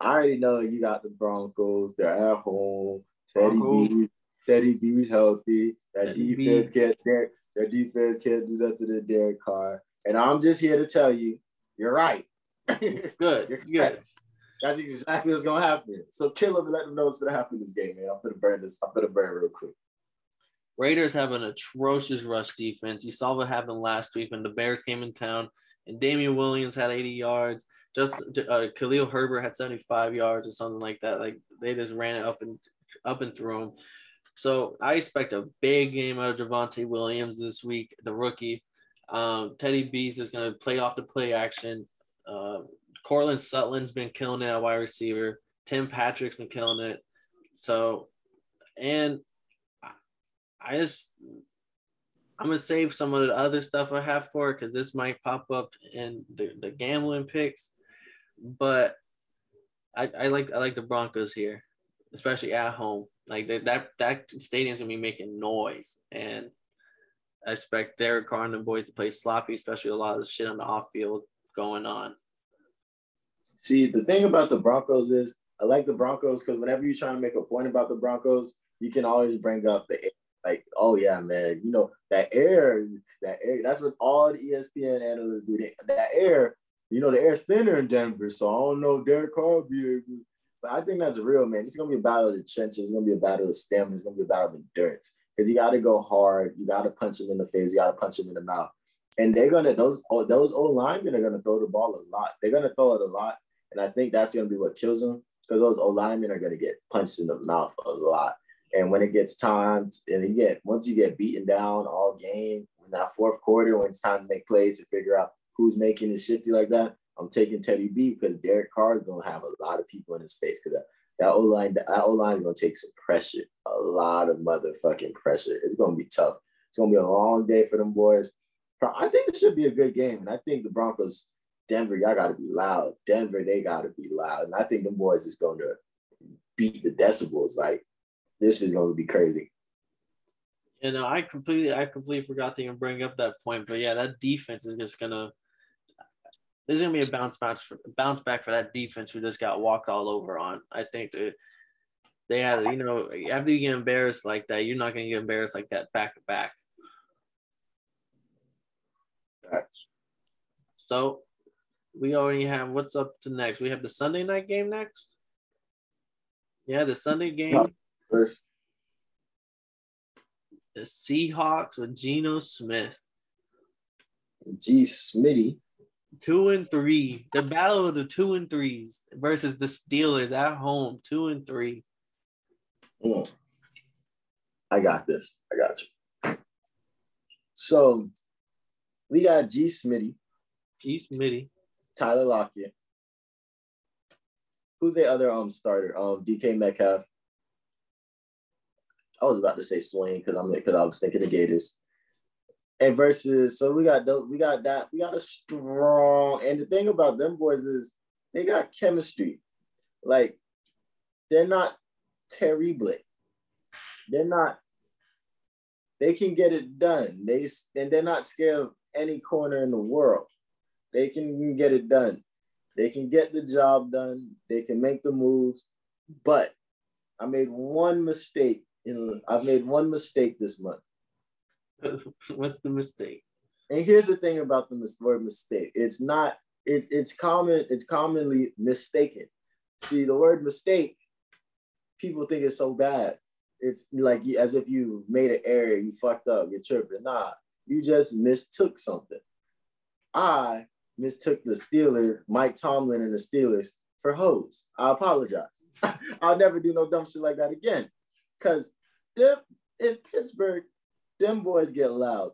I already know you got the Broncos. They're at home. Teddy Broncos. B's, Teddy B's healthy. That Teddy defense can't Derek, that defense can't do nothing to Derek Carr. And I'm just here to tell you, you're right. Good, You're good. That's exactly what's gonna happen. So kill them and let them know what's gonna happen in this game, man. I'm gonna burn this. I'm gonna burn real quick. Raiders have an atrocious rush defense. You saw what happened last week when the Bears came in town and Damien Williams had 80 yards. Just uh, Khalil Herbert had 75 yards or something like that. Like they just ran it up and up and through him. So I expect a big game out of Javonte Williams this week, the rookie. Um, Teddy Bees is going to play off the play action. Uh, Courtland Sutton's been killing it at wide receiver. Tim Patrick's been killing it. So, and I- just I'm gonna save some of the other stuff I have for it because this might pop up in the, the gambling picks. But I, I like I like the Broncos here, especially at home. Like that that that stadium's gonna be making noise, and I expect Derek Carr and the boys to play sloppy, especially a lot of the shit on the off field going on. See, the thing about the Broncos is I like the Broncos because whenever you're trying to make a point about the Broncos, you can always bring up the air. like, oh yeah, man, you know that air, that air. That's what all the ESPN analysts do. That air, you know, the air thinner in Denver, so I don't know Derek Carr will be able. But I think that's real, man. It's gonna be a battle of the trenches. It's gonna be a battle of stamina. It's gonna be a battle of endurance because you got to go hard. You got to punch them in the face. You got to punch them in the mouth. And they're gonna those oh, those old linemen are gonna throw the ball a lot. They're gonna throw it a lot, and I think that's gonna be what kills them because those old linemen are gonna get punched in the mouth a lot. And when it gets time, and get once you get beaten down all game, in that fourth quarter, when it's time to make plays to figure out who's making it shifty like that, I'm taking Teddy B because Derek Carr is gonna have a lot of people in his face because that, O line, that O line is gonna take some pressure, a lot of motherfucking pressure. It's gonna be tough. It's gonna be a long day for them boys. I think it should be a good game, and I think the Broncos, Denver, y'all gotta be loud. Denver, they gotta be loud, and I think them boys is gonna beat the decibels. Like this is gonna be crazy. You know, I completely, I completely forgot to even bring up that point. But yeah, that defense is just gonna. There's gonna be a bounce back, for, bounce back for that defense who just got walked all over on. I think that they had, you know, after you get embarrassed like that, you're not gonna get embarrassed like that back to back. So we already have what's up to next. We have the Sunday night game next. Yeah, the Sunday game, the Seahawks with Geno Smith. G. Smitty. Two and three. The battle of the two and threes versus the Steelers at home. Two and three. Mm. I got this. I got you. So we got G. Smitty, G. Smitty. Tyler Lockett. Who's the other um starter? Um, DK Metcalf. I was about to say Swain because I'm because I was thinking the Gators. And versus, so we got those, we got that, we got a strong. And the thing about them boys is they got chemistry. Like they're not terrible. They're not. They can get it done. They and they're not scared of any corner in the world. They can get it done. They can get the job done. They can make the moves. But I made one mistake. In I've made one mistake this month. What's the mistake? And here's the thing about the word mistake. It's not. It's it's common. It's commonly mistaken. See, the word mistake, people think it's so bad. It's like as if you made an error, you fucked up, you're tripping. Nah, you just mistook something. I mistook the Steelers, Mike Tomlin and the Steelers for hoes. I apologize. I'll never do no dumb shit like that again. Cause them in Pittsburgh, them boys get loud.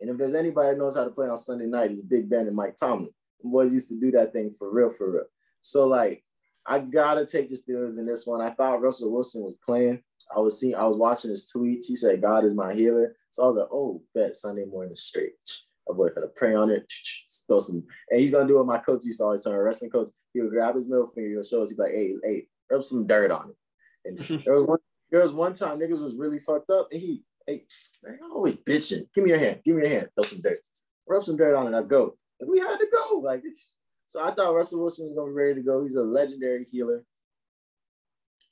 And if there's anybody that knows how to play on Sunday night, it's Big Ben and Mike Tomlin. Them boys used to do that thing for real, for real. So like, I gotta take the Steelers in this one. I thought Russell Wilson was playing. I was seeing, I was watching his tweets. He said, "God is my healer." So I was like, "Oh, bet Sunday morning straight." My boy gonna pray on it. Throw some, and he's gonna do what my coach used to always tell wrestling coach. He would grab his middle finger, he'll show us, he'd be like, hey, hey, rub some dirt on it. And there was one there was one time niggas was really fucked up and he, hey, man, I'm always bitching. Give me your hand, give me your hand, throw some dirt. Rub some dirt on it, I go. And we had to go. Like so I thought Russell Wilson was gonna be ready to go. He's a legendary healer.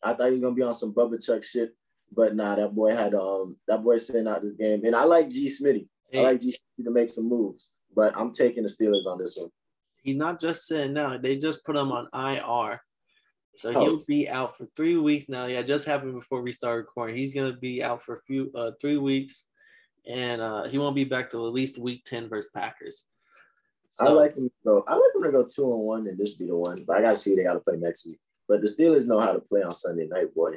I thought he was gonna be on some Bubba Chuck shit, but nah, that boy had um that boy sitting out this game. And I like G Smitty. Hey. I like G Smitty to make some moves, but I'm taking the Steelers on this one. He's not just sitting out. They just put him on IR. So oh. he'll be out for three weeks now. Yeah, just happened before we started recording. He's gonna be out for a few uh three weeks, and uh he won't be back till at least week ten versus Packers. So, I like him to go. I like him to go two and one and this be the one. But I gotta see they gotta play next week. But the Steelers know how to play on Sunday night, boy.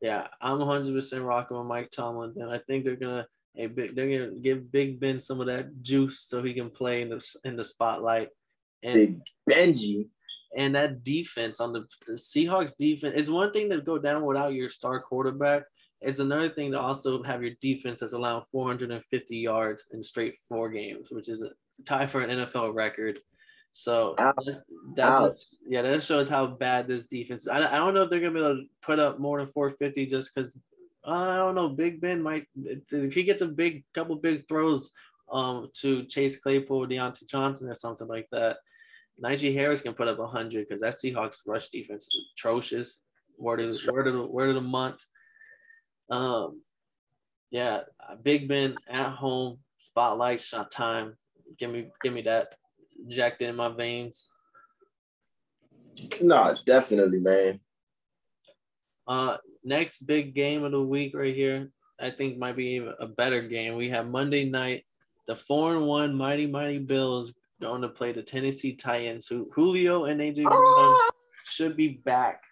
Yeah, I'm 100 percent rocking with Mike Tomlin, and I think they're gonna a big they're gonna give Big Ben some of that juice so he can play in the in the spotlight. And Big Benji and that defense on the, the Seahawks defense is one thing to go down without your star quarterback. It's another thing to also have your defense that's allowing 450 yards in straight four games, which is a tie for an NFL record. So that, that yeah, that shows how bad this defense. Is. I, I don't know if they're gonna be able to put up more than 450 just because uh, I don't know. Big Ben might if he gets a big couple big throws um to Chase Claypool, Diontae Johnson, or something like that. Najee Harris can put up 100 because that Seahawks rush defense is atrocious. Word of, word of, the, word of the month. Um, yeah, Big Ben at home, spotlight, shot time. Give me, give me that jacked in my veins. No, it's definitely, man. Uh, next big game of the week right here, I think might be a better game. We have Monday night, the four and one mighty mighty Bills going to play the Tennessee Titans, who Julio and AJ ah! should be back.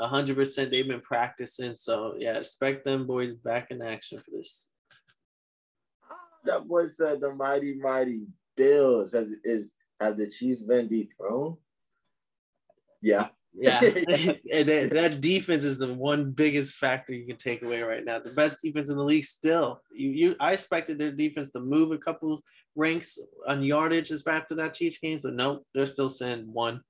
100% they've been practicing. So, yeah, expect them boys back in action for this. That boy said the mighty, mighty Bills. Has, is, have the Chiefs been dethroned? Yeah. Yeah, and that, that, defense is the one biggest factor you can take away right now. The best defense in the league still. You, you I expected their defense to move a couple ranks on yardage as after that Chiefs games, but nope, they're still saying one.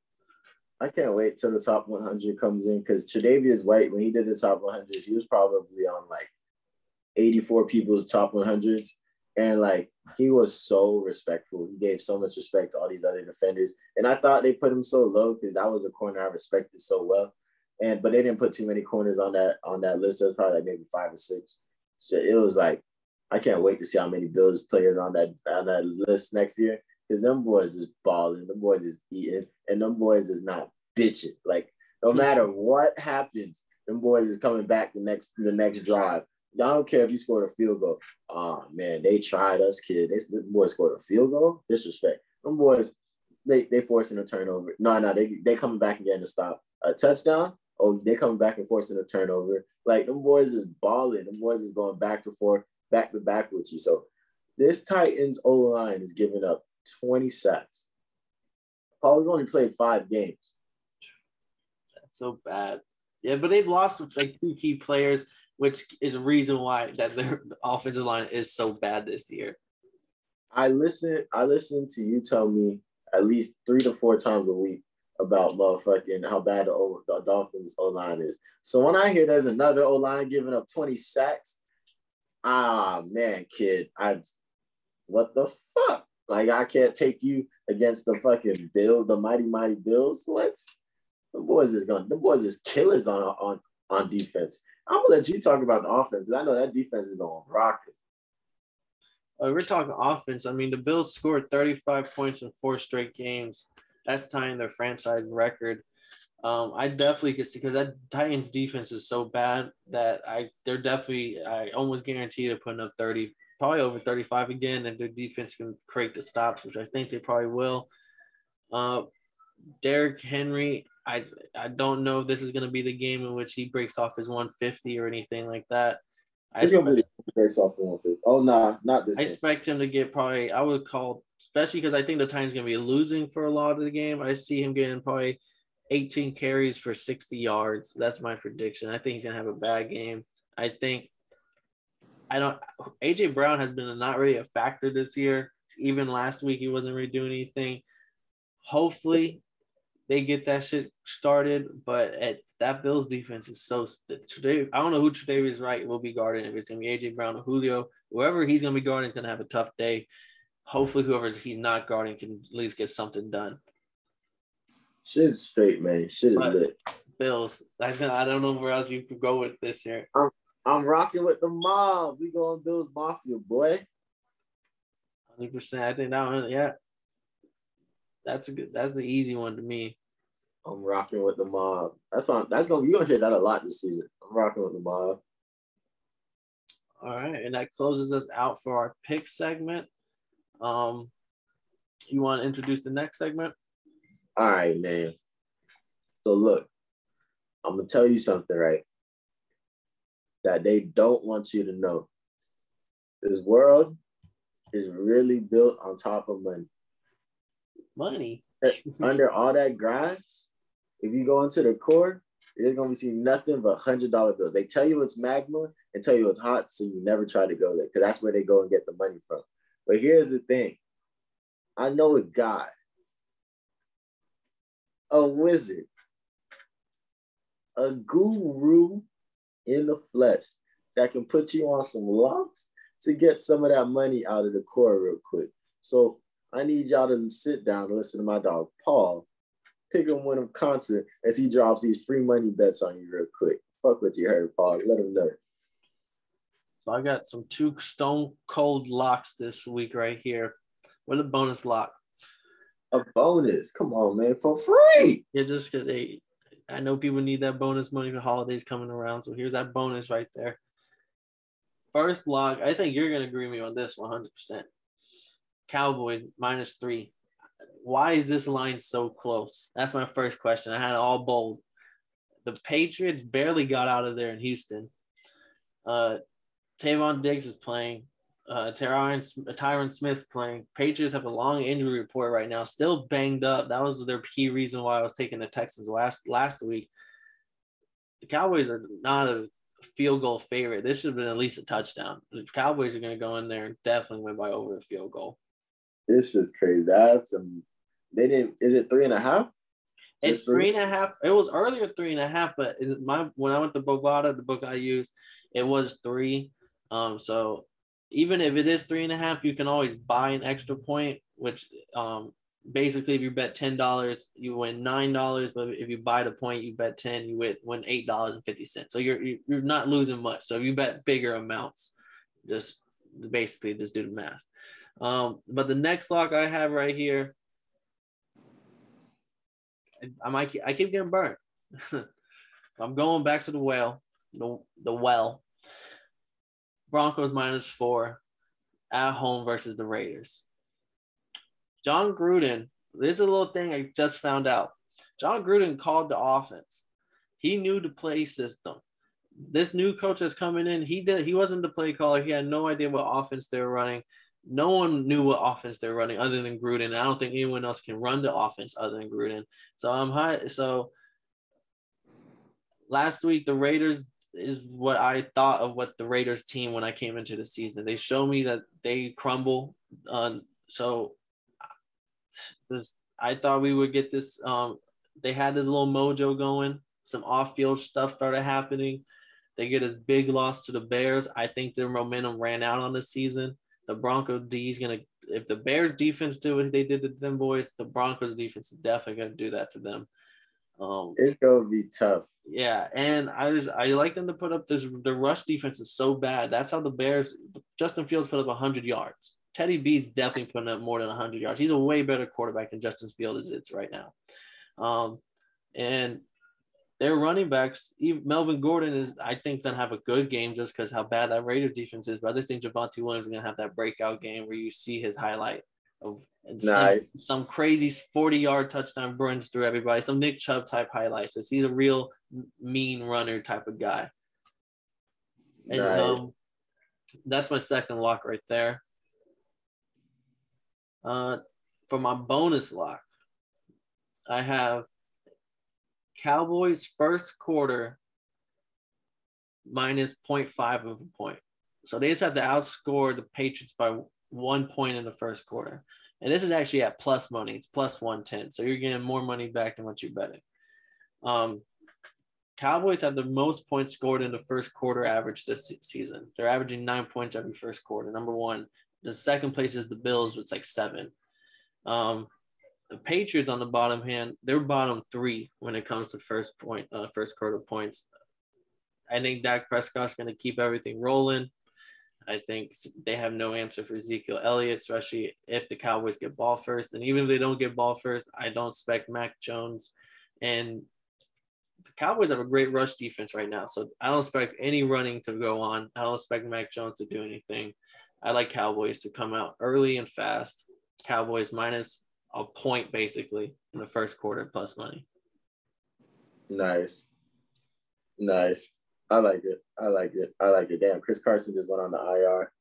I can't wait till the top 100 comes in because Tre'Davious White, when he did the top 100, he was probably on like 84 people's top 100s. And like he was so respectful. He gave so much respect to all these other defenders. And I thought they put him so low because that was a corner I respected so well. And but they didn't put too many corners on that on that list. It was probably like maybe five or six. So it was like I can't wait to see how many Bills players on that on that list next year. Because them boys is balling, them boys is eating, and them boys is not bitching. Like no hmm. matter what happens, them boys is coming back the next the next drive. I don't care if you scored a field goal. Oh man, they tried us, kid. They the boys scored a field goal. Disrespect. Them boys, they they forcing a turnover. No, no, they they coming back and getting a stop. A touchdown. Oh, they coming back and forcing a turnover. Like them boys is balling. Them boys is going back to forth, back to back with you. So this Titans O line is giving up 20 sacks. Paul, we've only played five games. That's so bad. Yeah, but they've lost like two key players which is a reason why that their offensive line is so bad this year. I listen. I listen to you tell me at least three to four times a week about motherfucking how bad the, o, the Dolphins O line is. So when I hear there's another O line giving up 20 sacks, ah man, kid, I what the fuck? Like I can't take you against the fucking Bill, the mighty mighty Bills. What? The boys is going. The boys is killers on on on defense. I'm gonna let you talk about the offense because I know that defense is gonna. Uh, we're talking offense. I mean, the Bills scored 35 points in four straight games. That's tying their franchise record. Um, I definitely could see because that Titans defense is so bad that I they're definitely I almost guarantee they're putting up 30, probably over 35 again, if their defense can create the stops, which I think they probably will. Uh, Derrick Henry, I I don't know if this is gonna be the game in which he breaks off his 150 or anything like that. I He's gonna be breaks off 150. Oh nah, not this. I game. expect him to get probably. I would call, especially because I think the Titans gonna be losing for a lot of the game. I see him getting probably 18 carries for 60 yards. That's my prediction. I think he's gonna have a bad game. I think. I don't. AJ Brown has been not really a factor this year. Even last week, he wasn't really doing anything. Hopefully, they get that shit started. But at that Bills defense is so today. I don't know who Tre'Davious White will be guarding. If it's gonna be AJ Brown or Julio, whoever he's gonna be guarding is gonna have a tough day. Hopefully, whoever he's not guarding can at least get something done. Shit's straight, man. Shit is But- lit. Bills. I I don't know where else you could go with this here. I'm rocking with the mob. We going Bills Mafia, boy. Hundred percent. I think that one. Yeah. That's a good. That's the easy one to me. I'm rocking with the mob. That's on. That's gonna. You're gonna hear that a lot this season. I'm rocking with the mob. All right, and that closes us out for our pick segment. Um, you want to introduce the next segment? All right, man. So look, I'm gonna tell you something, right? That they don't want you to know. This world is really built on top of money. Money. Under all that grass, if you go into the core, you're gonna see nothing but hundred dollar bills. They tell you it's magma and tell you it's hot, so you never try to go there because that's where they go and get the money from. But here's the thing: I know a guy, a wizard, a guru in the flesh that can put you on some locks to get some of that money out of the core real quick. So I need y'all to sit down and listen to my dog Paul. Pick him win him concert as he drops these free money bets on you real quick. Fuck what you heard, Paul. Let him know. So I got some two stone cold locks this week right here. With a bonus lock. A bonus. Come on, man, for free. Yeah, just because they, I know people need that bonus money for holidays coming around. So here's that bonus right there. First lock, I think you're gonna agree with me on this 100. percent Cowboys minus three. Why is this line so close? That's my first question. I had it all bold. The Patriots barely got out of there in Houston. Uh, Tavon Diggs is playing. Uh, Tyron, Tyron Smith playing. Patriots have a long injury report right now, still banged up. That was their key reason why I was taking the Texans last last week. The Cowboys are not a field goal favorite. This should have been at least a touchdown. The Cowboys are going to go in there and definitely win by over a field goal. This is crazy. That's um, they didn't. Is it three and a half? It's three? and a half. It was earlier three and a half, but my when I went to Bovada, the book I used, it was three. Um, so even if it is three and a half, you can always buy an extra point, which um basically if you bet ten dollars, you win nine dollars. But if you buy the point, you bet ten, you win win eight dollars and fifty cents. So you're you're not losing much. So if you bet bigger amounts, just basically just do the math. Um, but the next lock I have right here, I, might I keep getting burnt. I'm going back to the well, the the well. Broncos minus four at home versus the Raiders. Jon Gruden, this is a little thing I just found out. Jon Gruden called the offense. He knew the play system. This new coach that's coming in, he did he wasn't the play caller. He had no idea what offense they were running. No one knew what offense they're running other than Gruden. I don't think anyone else can run the offense other than Gruden. So I'm high. So last week the Raiders is what I thought of what the Raiders team when I came into the season. They show me that they crumble. Um, so I thought we would get this. Um, they had this little mojo going. Some off-field stuff started happening. They get this big loss to the Bears. I think their momentum ran out on the season. The Bronco D is gonna. If the Bears defense do what they did to them boys, the Broncos defense is definitely gonna do that to them. Um, It's gonna be tough. yeah, and I just I like them to put up this. The rush defense is so bad. That's how the Bears. Justin Fields put up hundred yards. Teddy B's definitely putting up more than hundred yards. He's a way better quarterback than Justin Fields is it's right now. Um, and their running backs, even Melvin Gordon is I think gonna have a good game just because how bad that Raiders defense is. But I just think Javonte Williams is gonna have that breakout game where you see his highlight of and some- some, crazy 40 yard touchdown runs through everybody, some Nick Chubb type highlights. So he's a real mean runner type of guy. And Nice. um, that's my second lock right there. Uh, for my bonus lock, I have Cowboys first quarter minus 0.5 of a point. So they just have to outscore the Patriots by one point in the first quarter. And this is actually at plus money. It's plus 110. So you're getting more money back than what you're betting. Um, Cowboys have the most points scored in the first quarter average this season. They're averaging nine points every first quarter. Number one. The second place is the Bills with like seven. Um, the Patriots on the bottom hand, they're bottom three when it comes to first point, uh, first quarter points. I think Dak Prescott's going to keep everything rolling. I think they have no answer for Ezekiel Elliott, especially if the Cowboys get ball first. And even if they don't get ball first, I don't expect Mac Jones. And the Cowboys have a great rush defense right now. So I don't expect any running to go on. I don't expect Mac Jones to do anything. I like Cowboys to come out early and fast. Cowboys minus a point basically in the first quarter plus money. Nice. Nice. I like it. I like it. I like it. Damn, Chris Carson just went on the IR.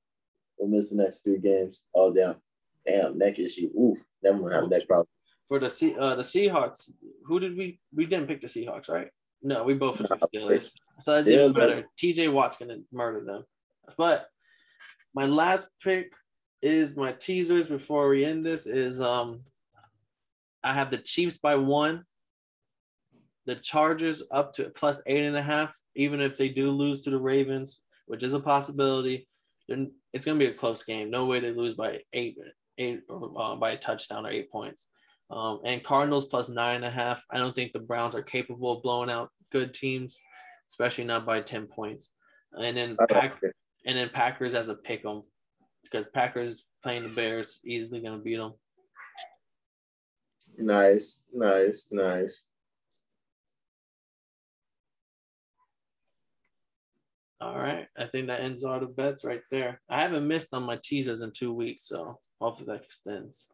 We'll miss the next three games. Oh damn. Damn, neck issue. Oof. Never gonna have neck problem. For the C uh the Seahawks, who did we we didn't pick the Seahawks, right? No, we both picked the Steelers. So that's even better. TJ Watt's gonna murder them. But my last pick is my teasers before we end this is um I have the Chiefs by one the Chargers up to plus eight and a half, even if they do lose to the Ravens, which is a possibility. Then it's going to be a close game. No way they lose by eight, eight or uh, by a touchdown or eight points. Um, and Cardinals plus nine and a half. I don't think the Browns are capable of blowing out good teams, especially not by ten points. And then Pack, and then Packers as a pick 'em because Packers playing the Bears easily going to beat them. Nice, nice, nice. All right. I think that ends all the bets right there. I haven't missed on my teasers in two weeks, so hopefully that extends.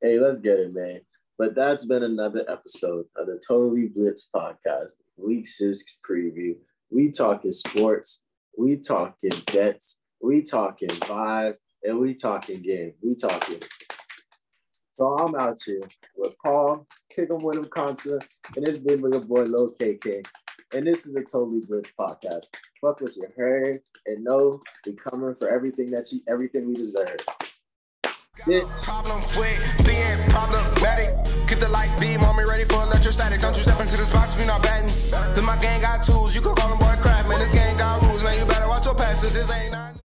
Hey, let's get it, man. But that's been another episode of the Totally Blitz podcast, week six preview. We talking sports, we talking bets, we talking vibes, and we talking game. We talking. So I'm out here with Paul, kicking with him concert, and it's been with your boy Lil KK. And this is a totally good podcast. Fuck what your hair and no we coming for everything that you everything we deserve. Bitch. Problem with being problematic. Get the light beam on me, ready for electrostatic. Don't you step into this box if you're not batting. Then my gang got tools, you could call them boy crap, man. This gang got rules, man. You better watch your passes. This ain't nothing.